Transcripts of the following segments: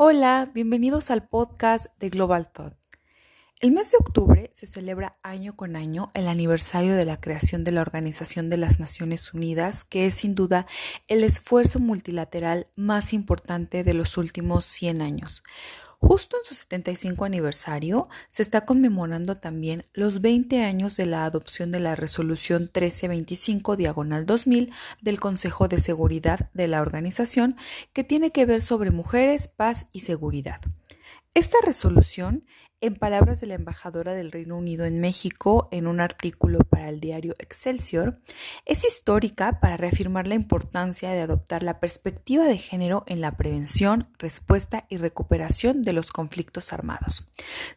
Hola, bienvenidos al podcast de Global Thought. El mes de octubre se celebra año con año el aniversario de la creación de la Organización de las Naciones Unidas, que es sin duda el esfuerzo multilateral más importante de los últimos 100 años. Justo en su 75 aniversario se está conmemorando también los 20 años de la adopción de la resolución 1325 diagonal 2000 del Consejo de Seguridad de la organización que tiene que ver sobre mujeres, paz y seguridad. Esta resolución en palabras de la embajadora del Reino Unido en México en un artículo para el diario Excelsior, es histórica para reafirmar la importancia de adoptar la perspectiva de género en la prevención, respuesta y recuperación de los conflictos armados.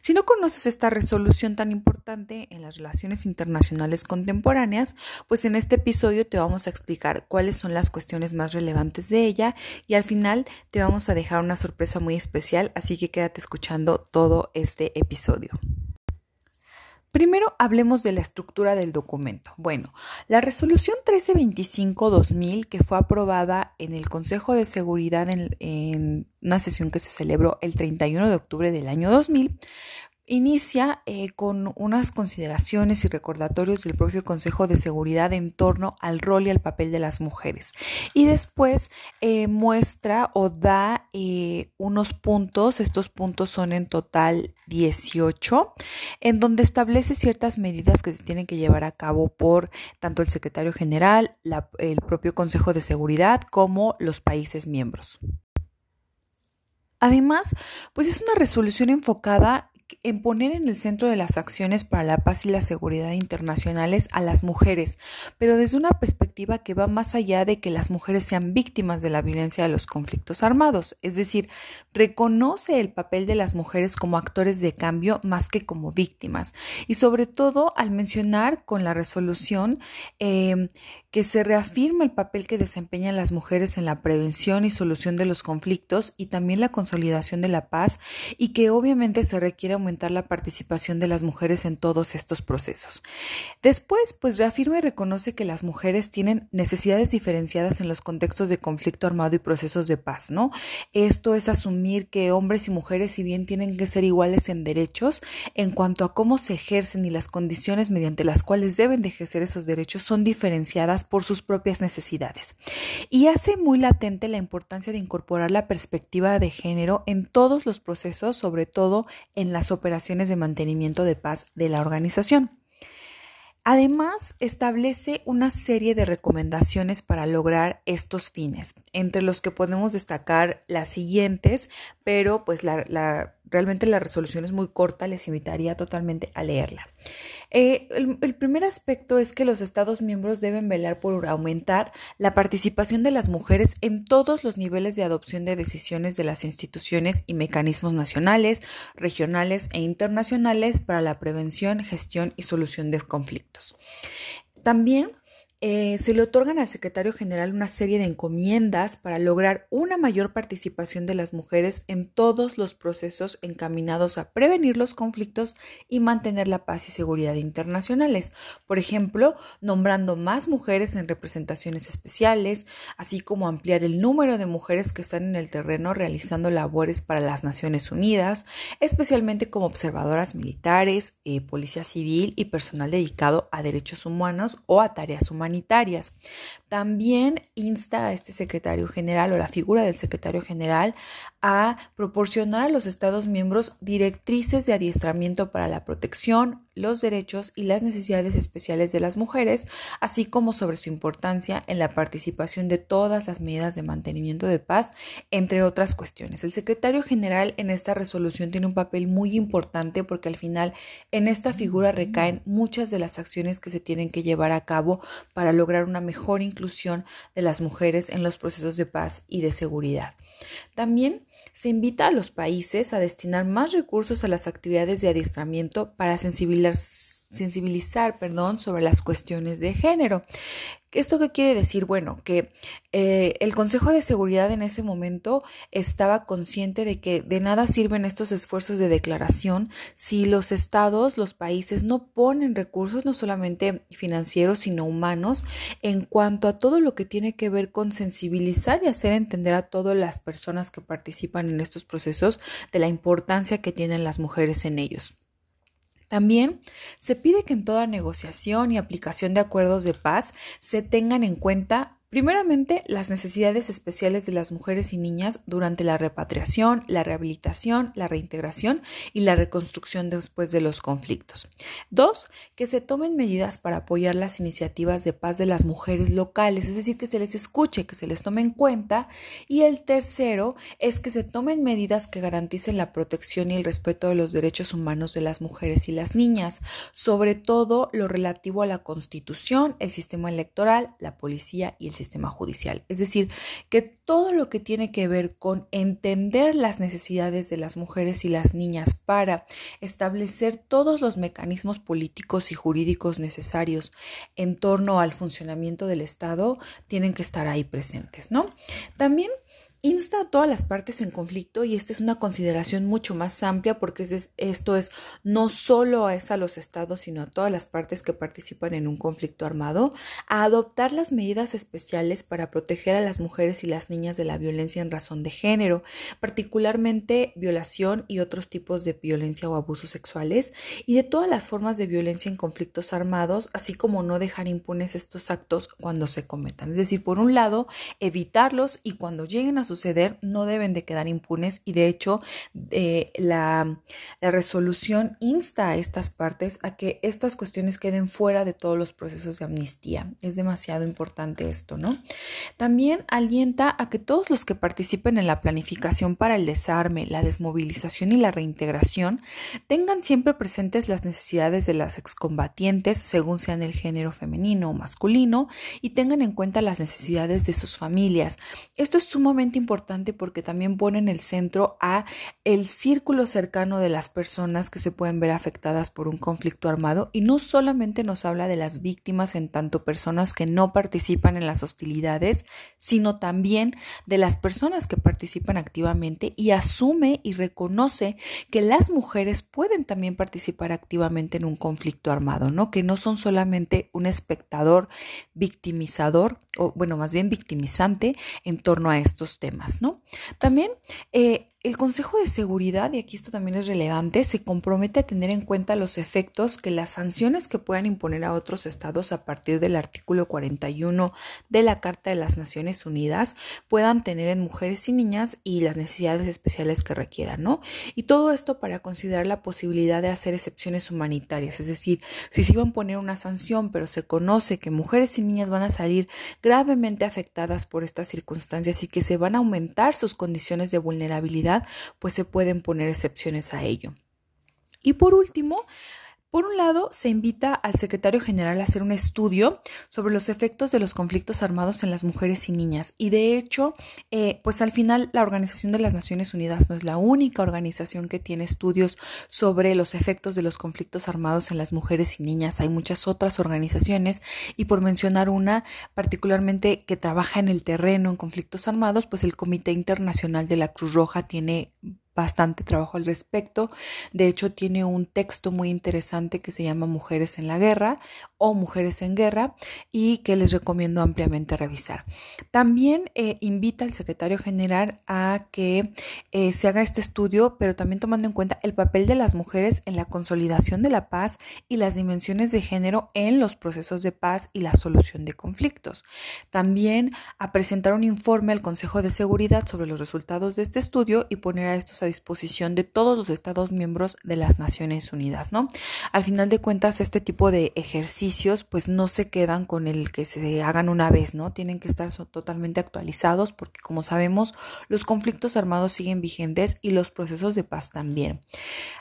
Si no conoces esta resolución tan importante en las relaciones internacionales contemporáneas, pues en este episodio te vamos a explicar cuáles son las cuestiones más relevantes de ella y al final te vamos a dejar una sorpresa muy especial, así que quédate escuchando todo este episodio. Primero hablemos de la estructura del documento. Bueno, la resolución 1325-2000 que fue aprobada en el Consejo de Seguridad en, en, una sesión que se celebró el 31 de octubre del año 2000 Inicia eh, con unas consideraciones y recordatorios del propio Consejo de Seguridad en torno al rol y al papel de las mujeres. Y después eh, muestra o da eh, unos puntos, estos puntos son en total 18, en donde establece ciertas medidas que se tienen que llevar a cabo por tanto el secretario general, el propio Consejo de Seguridad, como los países miembros. Además, pues es una resolución enfocada en poner en el centro de las acciones para la paz y la seguridad internacionales a las mujeres, pero desde una perspectiva que va más allá de que las mujeres sean víctimas de la violencia de los conflictos armados, es decir, reconoce el papel de las mujeres como actores de cambio más que como víctimas, y sobre todo al mencionar con la resolución eh, que se reafirma el papel que desempeñan las mujeres en la prevención y solución de los conflictos y también la consolidación de la paz y que obviamente se requiere aumentar la participación de las mujeres en todos estos procesos. Después, pues reafirma y reconoce que las mujeres tienen necesidades diferenciadas en los contextos de conflicto armado y procesos de paz, ¿no? Esto es asumir que hombres y mujeres, si bien tienen que ser iguales en derechos, en cuanto a cómo se ejercen y las condiciones mediante las cuales deben de ejercer esos derechos son diferenciadas por sus propias necesidades. Y hace muy latente la importancia de incorporar la perspectiva de género en todos los procesos, sobre todo en las operaciones de mantenimiento de paz de la organización. Además, establece una serie de recomendaciones para lograr estos fines, entre los que podemos destacar las siguientes, pero pues la, realmente la resolución es muy corta, les invitaría totalmente a leerla. Eh, el, primer aspecto es que los Estados miembros deben velar por aumentar la participación de las mujeres en todos los niveles de adopción de decisiones de las instituciones y mecanismos nacionales, regionales e internacionales para la prevención, gestión y solución de conflictos. También eh, se le otorgan al secretario general una serie de encomiendas para lograr una mayor participación de las mujeres en todos los procesos encaminados a prevenir los conflictos y mantener la paz y seguridad internacionales. Por ejemplo, nombrando más mujeres en representaciones especiales, así como ampliar el número de mujeres que están en el terreno realizando labores para las Naciones Unidas, especialmente como observadoras militares, eh, policía civil y personal dedicado a derechos humanos o a tareas humanitarias también insta a este secretario general o la figura del secretario general a proporcionar a los Estados miembros directrices de adiestramiento para la protección, los derechos y las necesidades especiales de las mujeres, así como sobre su importancia en la participación de todas las medidas de mantenimiento de paz, entre otras cuestiones. El secretario general en esta resolución tiene un papel muy importante porque al final en esta figura recaen muchas de las acciones que se tienen que llevar a cabo para lograr una mejor inclusión de las mujeres en los procesos de paz y de seguridad. También se invita a los países a destinar más recursos a las actividades de adiestramiento para sensibilizar sensibilizar perdón, sobre las cuestiones de género. ¿Esto qué quiere decir? Bueno, que eh, el Consejo de Seguridad en ese momento estaba consciente de que de nada sirven estos esfuerzos de declaración si los estados, los países no ponen recursos, no solamente financieros, sino humanos, en cuanto a todo lo que tiene que ver con sensibilizar y hacer entender a todas las personas que participan en estos procesos de la importancia que tienen las mujeres en ellos. También se pide que en toda negociación y aplicación de acuerdos de paz se tengan en cuenta Primeramente, las necesidades especiales de las mujeres y niñas durante la repatriación, la rehabilitación, la reintegración y la reconstrucción después de los conflictos. Dos, que se tomen medidas para apoyar las iniciativas de paz de las mujeres locales, es decir, que se les escuche, que se les tome en cuenta. Y el tercero es que se tomen medidas que garanticen la protección y el respeto de los derechos humanos de las mujeres y las niñas, sobre todo lo relativo a la Constitución, el sistema electoral, la policía y el sistema judicial. Es decir, que todo lo que tiene que ver con entender las necesidades de las mujeres y las niñas para establecer todos los mecanismos políticos y jurídicos necesarios en torno al funcionamiento del Estado tienen que estar ahí presentes, ¿no? También insta a todas las partes en conflicto y esta es una consideración mucho más amplia porque esto es no solo es a los estados sino a todas las partes que participan en un conflicto armado a adoptar las medidas especiales para proteger a las mujeres y las niñas de la violencia en razón de género, particularmente violación y otros tipos de violencia o abusos sexuales y de todas las formas de violencia en conflictos armados, así como no dejar impunes estos actos cuando se cometan. Es decir, por un lado, evitarlos y cuando lleguen a no deben de quedar impunes y de hecho eh, la, resolución insta a estas partes a que estas cuestiones queden fuera de todos los procesos de amnistía. Es demasiado importante esto, ¿no? También alienta a que todos los que participen en la planificación para el desarme, la desmovilización y la reintegración tengan siempre presentes las necesidades de las excombatientes según sean el género femenino o masculino y tengan en cuenta las necesidades de sus familias. Esto es sumamente importante porque también pone en el centro a el círculo cercano de las personas que se pueden ver afectadas por un conflicto armado y no solamente nos habla de las víctimas en tanto personas que no participan en las hostilidades, sino también de las personas que participan activamente y asume y reconoce que las mujeres pueden también participar activamente en un conflicto armado, ¿no? Que no son solamente un espectador victimizador o bueno, más bien victimizante en torno a estos temas. ¿No? También eh, el Consejo de Seguridad, y aquí esto también es relevante, se compromete a tener en cuenta los efectos que las sanciones que puedan imponer a otros estados a partir del artículo 41 de la Carta de las Naciones Unidas puedan tener en mujeres y niñas y las necesidades especiales que requieran, ¿no? Y todo esto para considerar la posibilidad de hacer excepciones humanitarias, es decir, si se iba a poner una sanción, pero se conoce que mujeres y niñas van a salir gravemente afectadas por estas circunstancias y que se van a aumentar sus condiciones de vulnerabilidad, pues se pueden poner excepciones a ello. Y por último, por un lado, se invita al secretario general a hacer un estudio sobre los efectos de los conflictos armados en las mujeres y niñas. Y de hecho, eh, pues al final la Organización de las Naciones Unidas no es la única organización que tiene estudios sobre los efectos de los conflictos armados en las mujeres y niñas. Hay muchas otras organizaciones y por mencionar una particularmente que trabaja en el terreno en conflictos armados, pues el Comité Internacional de la Cruz Roja tiene bastante trabajo al respecto. De hecho, tiene un texto muy interesante que se llama Mujeres en la Guerra o Mujeres en Guerra y que les recomiendo ampliamente revisar. También eh, invita al secretario general a que eh, se haga este estudio, pero también tomando en cuenta el papel de las mujeres en la consolidación de la paz y las dimensiones de género en los procesos de paz y la solución de conflictos. También a presentar un informe al Consejo de Seguridad sobre los resultados de este estudio y poner a estos a disposición de todos los Estados miembros de las Naciones Unidas, ¿no? Al final de cuentas, este tipo de ejercicios pues no se quedan con el que se hagan una vez, ¿no? Tienen que estar totalmente actualizados porque como sabemos, los conflictos armados siguen vigentes y los procesos de paz también.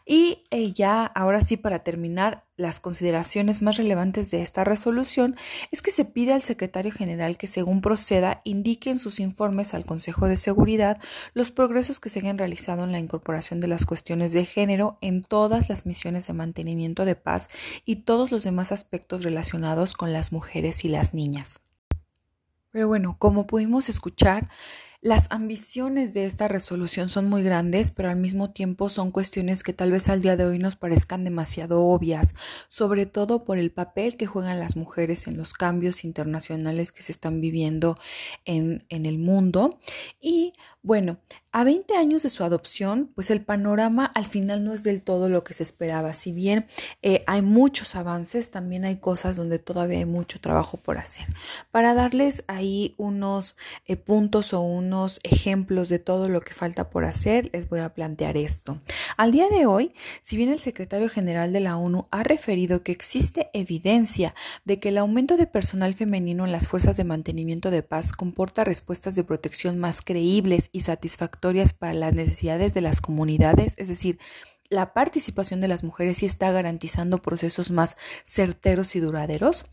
Y eh, ya, ahora sí, para terminar, las consideraciones más relevantes de esta resolución es que se pide al secretario general que, según proceda, indique en sus informes al Consejo de Seguridad los progresos que se hayan realizado en la incorporación de las cuestiones de género en todas las misiones de mantenimiento de paz y todos los demás aspectos relacionados con las mujeres y las niñas. Pero bueno, como pudimos escuchar, las ambiciones de esta resolución son muy grandes, pero al mismo tiempo son cuestiones que tal vez al día de hoy nos parezcan demasiado obvias, sobre todo por el papel que juegan las mujeres en los cambios internacionales que se están viviendo en, en el mundo. Y bueno, a 20 años de su adopción, pues el panorama al final no es del todo lo que se esperaba. Si bien eh, hay muchos avances, también hay cosas donde todavía hay mucho trabajo por hacer. Para darles ahí unos eh, puntos o ejemplos de todo lo que falta por hacer, les voy a plantear esto. Al día de hoy, si bien el secretario general de la ONU ha referido que existe evidencia de que el aumento de personal femenino en las fuerzas de mantenimiento de paz comporta respuestas de protección más creíbles y satisfactorias, para las necesidades de las comunidades, es decir, la participación de las mujeres sí está garantizando procesos más certeros y duraderos.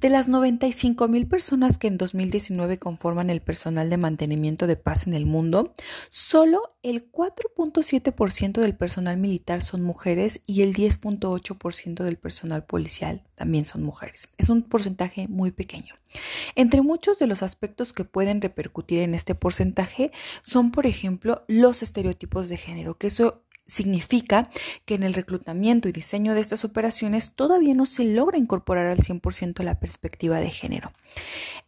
De las 95 mil personas que en 2019 conforman el personal de mantenimiento de paz en el mundo, solo el 4.7% del personal militar son mujeres y el 10.8% del personal policial también son mujeres. Es un porcentaje muy pequeño. Entre muchos de los aspectos que pueden repercutir en este porcentaje son, por ejemplo, los estereotipos de género, que eso significa que en el reclutamiento y diseño de estas operaciones todavía no se logra incorporar al 100% la perspectiva de género.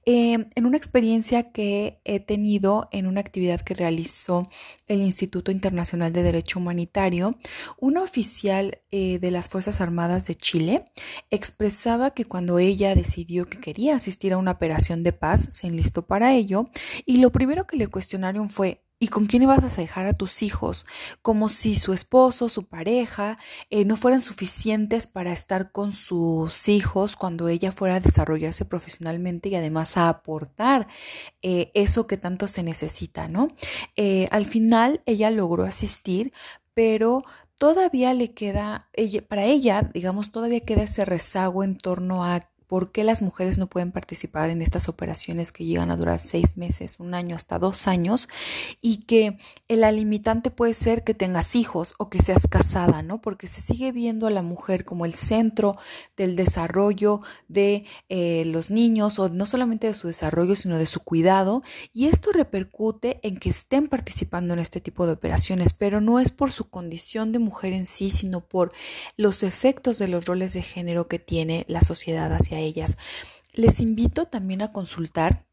Eh, en una experiencia que he tenido en una actividad que realizó el Instituto Internacional de Derecho Humanitario, una oficial eh, de las Fuerzas Armadas de Chile expresaba que cuando ella decidió que quería asistir a una operación de paz, se enlistó para ello y lo primero que le cuestionaron fue ¿Y con quién ibas a dejar a tus hijos? Como si su esposo, su pareja, eh, no fueran suficientes para estar con sus hijos cuando ella fuera a desarrollarse profesionalmente y además a aportar eh, eso que tanto se necesita, ¿no? Eh, al final ella logró asistir, pero todavía le queda, para ella, digamos, todavía queda ese rezago en torno a por qué las mujeres no pueden participar en estas operaciones que llegan a durar seis meses, un año, hasta dos años, y que la limitante puede ser que tengas hijos o que seas casada, ¿no? Porque se sigue viendo a la mujer como el centro del desarrollo de eh, los niños, o no solamente de su desarrollo, sino de su cuidado, y esto repercute en que estén participando en este tipo de operaciones, pero no es por su condición de mujer en sí, sino por los efectos de los roles de género que tiene la sociedad hacia ellas. Les invito también a consultar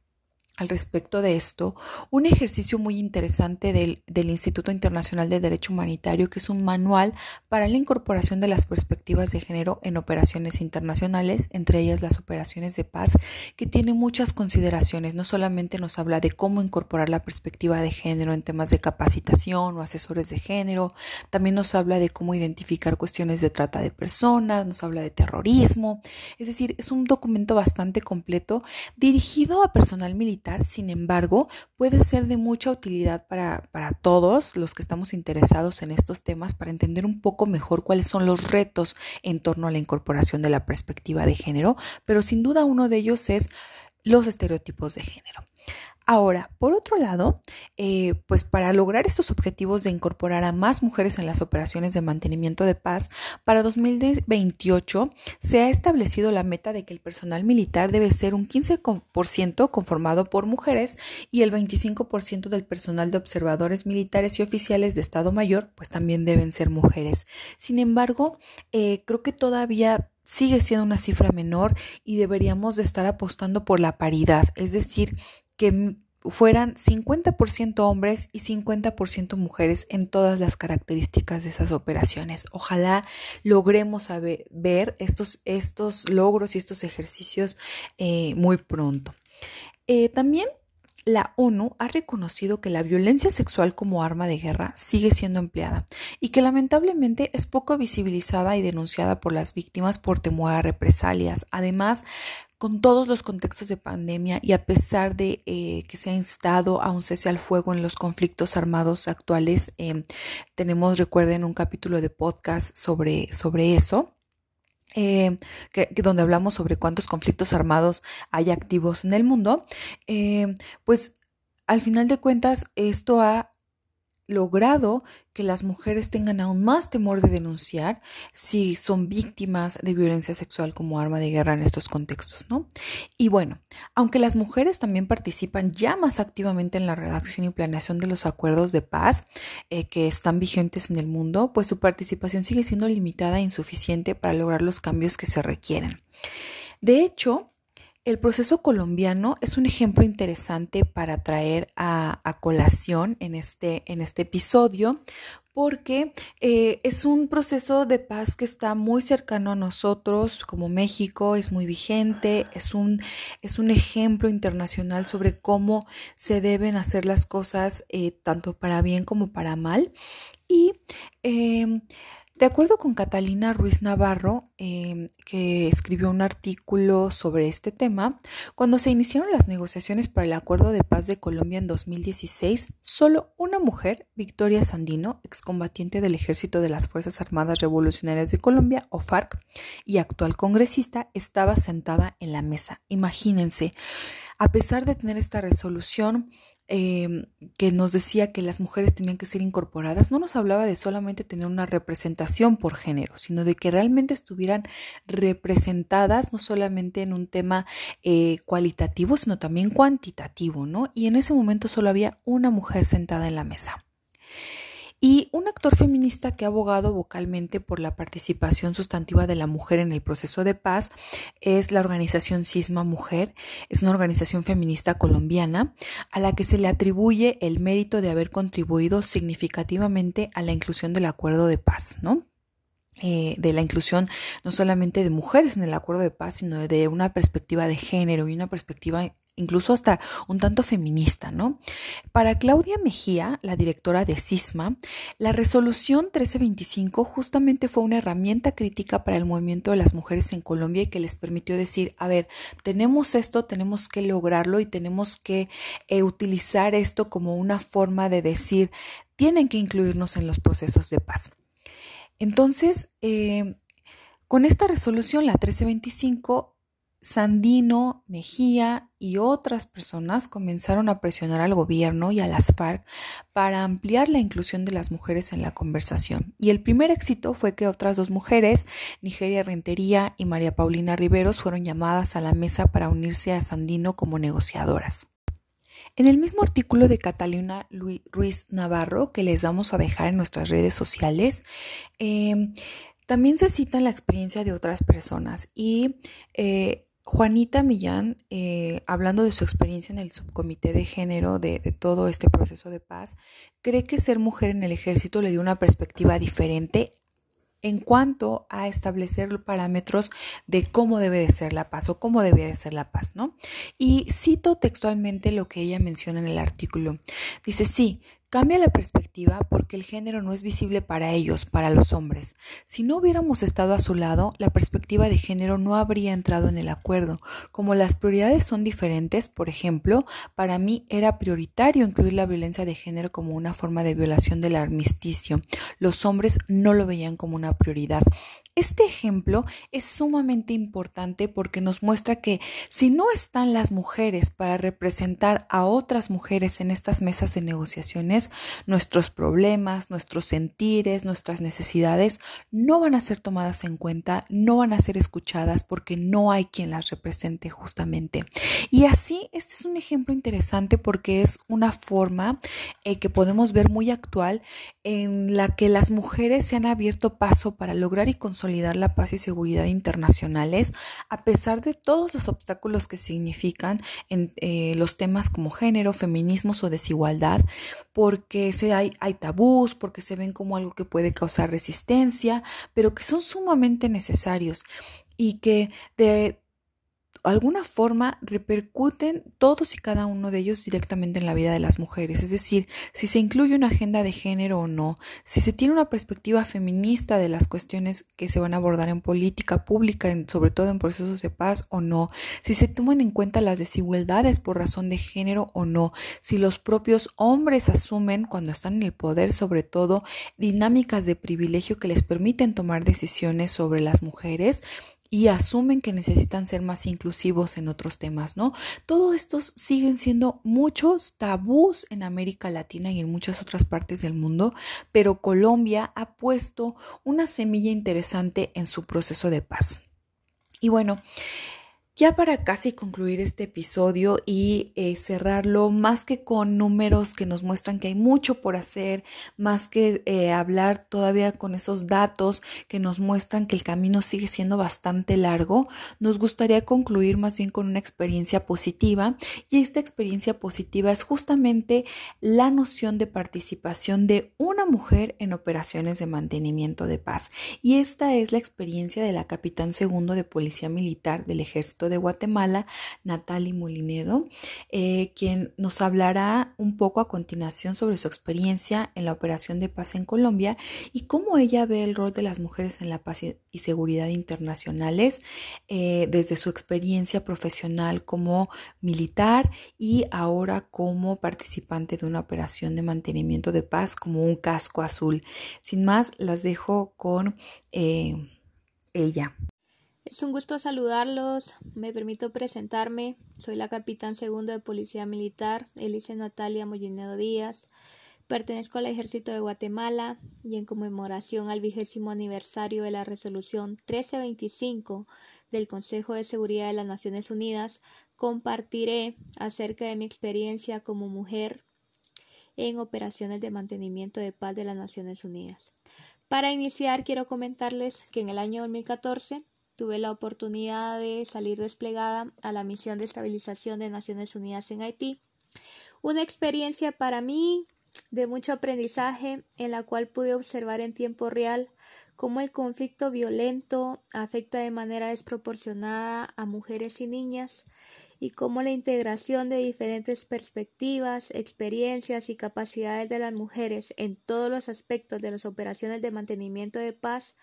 al respecto de esto un ejercicio muy interesante del, Instituto Internacional de Derecho Humanitario, que es un manual para la incorporación de las perspectivas de género en operaciones internacionales, entre ellas las operaciones de paz, que tiene muchas consideraciones. No solamente nos habla de cómo incorporar la perspectiva de género en temas de capacitación o asesores de género, también nos habla de cómo identificar cuestiones de trata de personas, nos habla de terrorismo. Es decir, es un documento bastante completo dirigido a personal militar sin embargo, puede ser de mucha utilidad para, para todos los que estamos interesados en estos temas para entender un poco mejor cuáles son los retos en torno a la incorporación de la perspectiva de género, pero sin duda uno de ellos es los estereotipos de género. Ahora, por otro lado, eh, pues para lograr estos objetivos de incorporar a más mujeres en las operaciones de mantenimiento de paz, para 2028 se ha establecido la meta de que el personal militar debe ser un 15% conformado por mujeres y el 25% del personal de observadores militares y oficiales de Estado Mayor, pues también deben ser mujeres. Sin embargo, eh, creo que todavía sigue siendo una cifra menor y deberíamos de estar apostando por la paridad, es decir, que fueran 50% hombres y 50% mujeres en todas las características de esas operaciones. Ojalá logremos ver estos, logros y estos ejercicios eh, muy pronto. Eh, también la ONU ha reconocido que la violencia sexual como arma de guerra sigue siendo empleada y que lamentablemente es poco visibilizada y denunciada por las víctimas por temor a represalias. Además, con todos los contextos de pandemia y a pesar de eh, que se ha instado a un cese al fuego en los conflictos armados actuales, em, tenemos, recuerden, un capítulo de podcast sobre, sobre eso. eh, que, donde hablamos sobre cuántos conflictos armados hay activos en el mundo, eh, pues al final de cuentas esto ha logrado que las mujeres tengan aún más temor de denunciar si son víctimas de violencia sexual como arma de guerra en estos contextos, ¿no? Y bueno, aunque las mujeres también participan ya más activamente en la redacción y planeación de los acuerdos de paz eh, que están vigentes en el mundo, pues su participación sigue siendo limitada e insuficiente para lograr los cambios que se requieren. De hecho, el proceso colombiano es un ejemplo interesante para traer a, colación en este, en este episodio porque eh, es un proceso de paz que está muy cercano a nosotros como México, es muy vigente, es un, es un ejemplo internacional sobre cómo se deben hacer las cosas eh, tanto para bien como para mal. Y eh, de acuerdo con Catalina Ruiz Navarro, em, que escribió un artículo sobre este tema, cuando se iniciaron las negociaciones para el Acuerdo de Paz de Colombia en 2016, solo una mujer, Victoria Sandino, excombatiente del Ejército de las Fuerzas Armadas Revolucionarias de Colombia, o FARC, y actual congresista, estaba sentada en la mesa. Imagínense, a pesar de tener esta resolución, Em, que nos decía que las mujeres tenían que ser incorporadas, no nos hablaba de solamente tener una representación por género, sino de que realmente estuvieran representadas no solamente en un tema eh, cualitativo, sino también cuantitativo, ¿no? Y en ese momento solo había una mujer sentada en la mesa. Y un actor feminista que ha abogado vocalmente por la participación sustantiva de la mujer en el proceso de paz es la organización Cisma Mujer. Es una organización feminista colombiana a la que se le atribuye el mérito de haber contribuido significativamente a la inclusión del acuerdo de paz, ¿no? Eh, de la inclusión no solamente de mujeres en el acuerdo de paz, sino de una perspectiva de género y una perspectiva incluso hasta un tanto feminista, ¿no? Para Claudia Mejía, la directora de CISMA, la resolución 1325 justamente fue una herramienta crítica para el movimiento de las mujeres en Colombia y que les permitió decir, a ver, tenemos esto, tenemos que lograrlo y tenemos que eh, utilizar esto como una forma de decir, tienen que incluirnos en los procesos de paz. Entonces, eh, con esta resolución, la 1325, Sandino, Mejía y otras personas comenzaron a presionar al gobierno y a las FARC para ampliar la inclusión de las mujeres en la conversación. Y el primer éxito fue que otras dos mujeres, Nigeria Rentería y María Paulina Riveros, fueron llamadas a la mesa para unirse a Sandino como negociadoras. En el mismo artículo de Catalina Ruiz Navarro, que les vamos a dejar en nuestras redes sociales, eh, también se cita la experiencia de otras personas y eh, Juanita Millán, eh, hablando de su experiencia en el subcomité de género de, todo este proceso de paz, cree que ser mujer en el ejército le dio una perspectiva diferente en cuanto a establecer parámetros de cómo debe de ser la paz o cómo debe de ser la paz, ¿no? Y cito textualmente lo que ella menciona en el artículo. Dice, sí, Cambia la perspectiva porque el género no es visible para ellos, para los hombres. Si no hubiéramos estado a su lado, la perspectiva de género no habría entrado en el acuerdo. Como las prioridades son diferentes, por ejemplo, para mí era prioritario incluir la violencia de género como una forma de violación del armisticio. Los hombres no lo veían como una prioridad. Este ejemplo es sumamente importante porque nos muestra que si no están las mujeres para representar a otras mujeres en estas mesas de negociaciones, nuestros problemas, nuestros sentires, nuestras necesidades no van a ser tomadas en cuenta, no van a ser escuchadas porque no hay quien las represente justamente. Y así, este es un ejemplo interesante porque es una forma eh, que podemos ver muy actual en la que las mujeres se han abierto paso para lograr y consolidar la paz y seguridad internacionales, a pesar de todos los obstáculos que significan en eh, los temas como género, feminismos o desigualdad, porque se hay, hay tabús, porque se ven como algo que puede causar resistencia, pero que son sumamente necesarios y que de alguna forma repercuten todos y cada uno de ellos directamente en la vida de las mujeres. Es decir, si se incluye una agenda de género o no, si se tiene una perspectiva feminista de las cuestiones que se van a abordar en política pública, sobre todo en procesos de paz o no, si se toman en cuenta las desigualdades por razón de género o no, si los propios hombres asumen cuando están en el poder, sobre todo, dinámicas de privilegio que les permiten tomar decisiones sobre las mujeres, y asumen que necesitan ser más inclusivos en otros temas, ¿no? Todos estos siguen siendo muchos tabús en América Latina y en muchas otras partes del mundo, pero Colombia ha puesto una semilla interesante en su proceso de paz. Y bueno, ya para casi concluir este episodio y eh, cerrarlo, más que con números que nos muestran que hay mucho por hacer, más que eh, hablar todavía con esos datos que nos muestran que el camino sigue siendo bastante largo, nos gustaría concluir más bien con una experiencia positiva y esta experiencia positiva es justamente la noción de participación de una mujer en operaciones de mantenimiento de paz. Y esta es la experiencia de la capitán segundo de Policía Militar del Ejército de Guatemala, Natalie Molinedo, eh, quien nos hablará un poco a continuación sobre su experiencia en la operación de paz en Colombia y cómo ella ve el rol de las mujeres en la paz y seguridad internacionales eh, desde su experiencia profesional como militar y ahora como participante de una operación de mantenimiento de paz como un casco azul. Sin más, las dejo con eh, ella. Es un gusto saludarlos. Me permito presentarme. Soy la capitán segundo de Policía Militar, Elise Natalia Mollinedo Díaz. Pertenezco al Ejército de Guatemala y en conmemoración al vigésimo aniversario de la resolución 1325 del Consejo de Seguridad de las Naciones Unidas, compartiré acerca de mi experiencia como mujer en operaciones de mantenimiento de paz de las Naciones Unidas. Para iniciar, quiero comentarles que en el año 2014 tuve la oportunidad de salir desplegada a la misión de estabilización de Naciones Unidas en Haití. Una experiencia para mí de mucho aprendizaje en la cual pude observar en tiempo real cómo el conflicto violento afecta de manera desproporcionada a mujeres y niñas y cómo la integración de diferentes perspectivas, experiencias y capacidades de las mujeres en todos los aspectos de las operaciones de mantenimiento de paz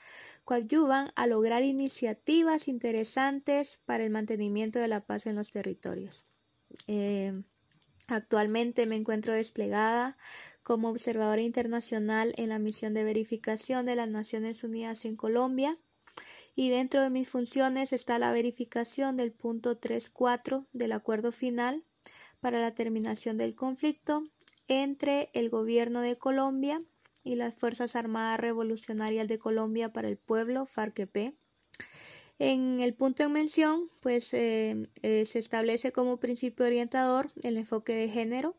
coadyuvan a lograr iniciativas interesantes para el mantenimiento de la paz en los territorios. Eh, actualmente me encuentro desplegada como observadora internacional en la misión de verificación de las Naciones Unidas en Colombia y dentro de mis funciones está la verificación del punto 3.4 del acuerdo final para la terminación del conflicto entre el gobierno de Colombia y las Fuerzas Armadas Revolucionarias de Colombia para el Pueblo, FARC-EP. En el punto en mención, pues eh, eh, se establece como principio orientador el enfoque de género.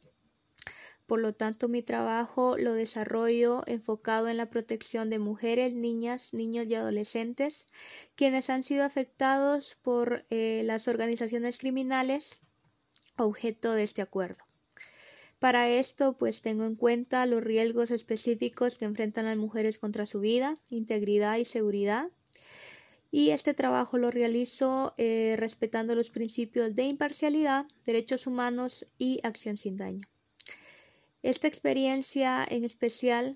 Por lo tanto, mi trabajo lo desarrollo enfocado en la protección de mujeres, niñas, niños y adolescentes, quienes han sido afectados por eh, las organizaciones criminales objeto de este acuerdo. Para esto, pues tengo en cuenta los riesgos específicos que enfrentan las mujeres contra su vida, integridad y seguridad. Y este trabajo lo realizo eh, respetando los principios de imparcialidad, derechos humanos y acción sin daño. Esta experiencia en especial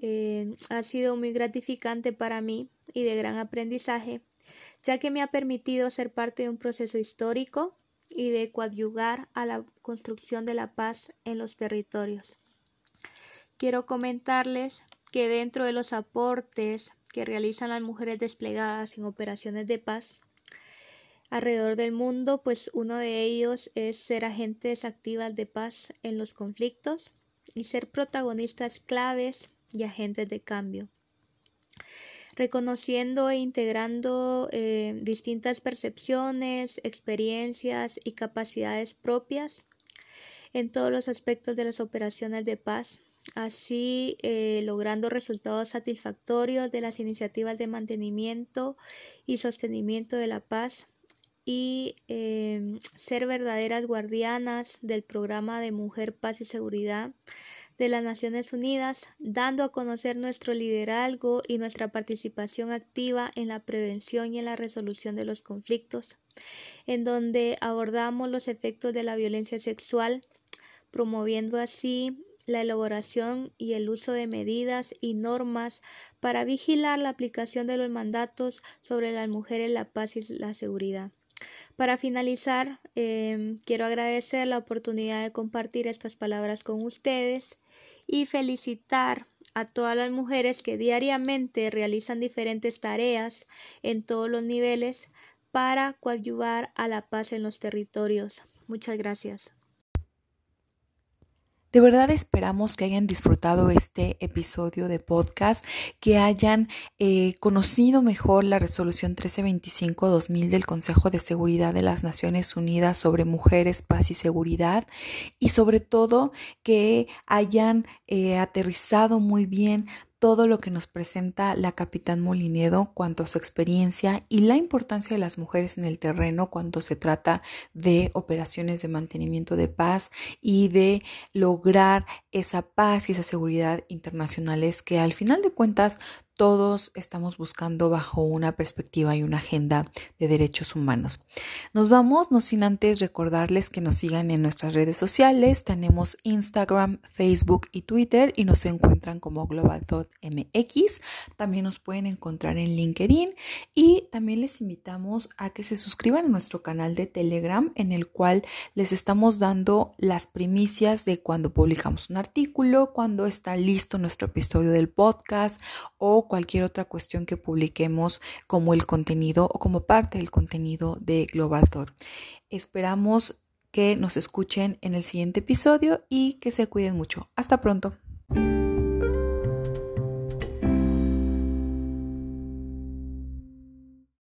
eh, ha sido muy gratificante para mí y de gran aprendizaje, ya que me ha permitido ser parte de un proceso histórico y de coadyugar a la construcción de la paz en los territorios. Quiero comentarles que dentro de los aportes que realizan las mujeres desplegadas en operaciones de paz alrededor del mundo, pues uno de ellos es ser agentes activas de paz en los conflictos y ser protagonistas claves y agentes de cambio. Reconociendo e integrando eh, distintas percepciones, experiencias y capacidades propias en todos los aspectos de las operaciones de paz, así eh, logrando resultados satisfactorios de las iniciativas de mantenimiento y sostenimiento de la paz y eh, ser verdaderas guardianas del programa de Mujer, Paz y Seguridad de las Naciones Unidas, dando a conocer nuestro liderazgo y nuestra participación activa en la prevención y en la resolución de los conflictos, en donde abordamos los efectos de la violencia sexual, promoviendo así la elaboración y el uso de medidas y normas para vigilar la aplicación de los mandatos sobre las mujeres, la paz y la seguridad. Para finalizar, em, quiero agradecer la oportunidad de compartir estas palabras con ustedes y felicitar a todas las mujeres que diariamente realizan diferentes tareas en todos los niveles para coadyuvar a la paz en los territorios. Muchas gracias. De verdad esperamos que hayan disfrutado este episodio de podcast, que hayan eh, conocido mejor la resolución 1325-2000 del Consejo de Seguridad de las Naciones Unidas sobre mujeres, paz y seguridad y sobre todo que hayan eh, aterrizado muy bien todo lo que nos presenta la capitán Molinedo cuanto a su experiencia y la importancia de las mujeres en el terreno cuando se trata de operaciones de mantenimiento de paz y de lograr esa paz y esa seguridad internacionales que al final de cuentas todos estamos buscando bajo una perspectiva y una agenda de derechos humanos. Nos vamos, no sin antes recordarles que nos sigan en nuestras redes sociales. Tenemos Instagram, Facebook y Twitter y nos encuentran como global.mx. También nos pueden encontrar en LinkedIn y también les invitamos a que se suscriban a nuestro canal de Telegram en el cual les estamos dando las primicias de cuando publicamos un artículo, cuando está listo nuestro episodio del podcast cualquier otra cuestión que publiquemos como el contenido o como parte del contenido de Global Thought. Esperamos que nos escuchen en el siguiente episodio y que se cuiden mucho. Hasta pronto.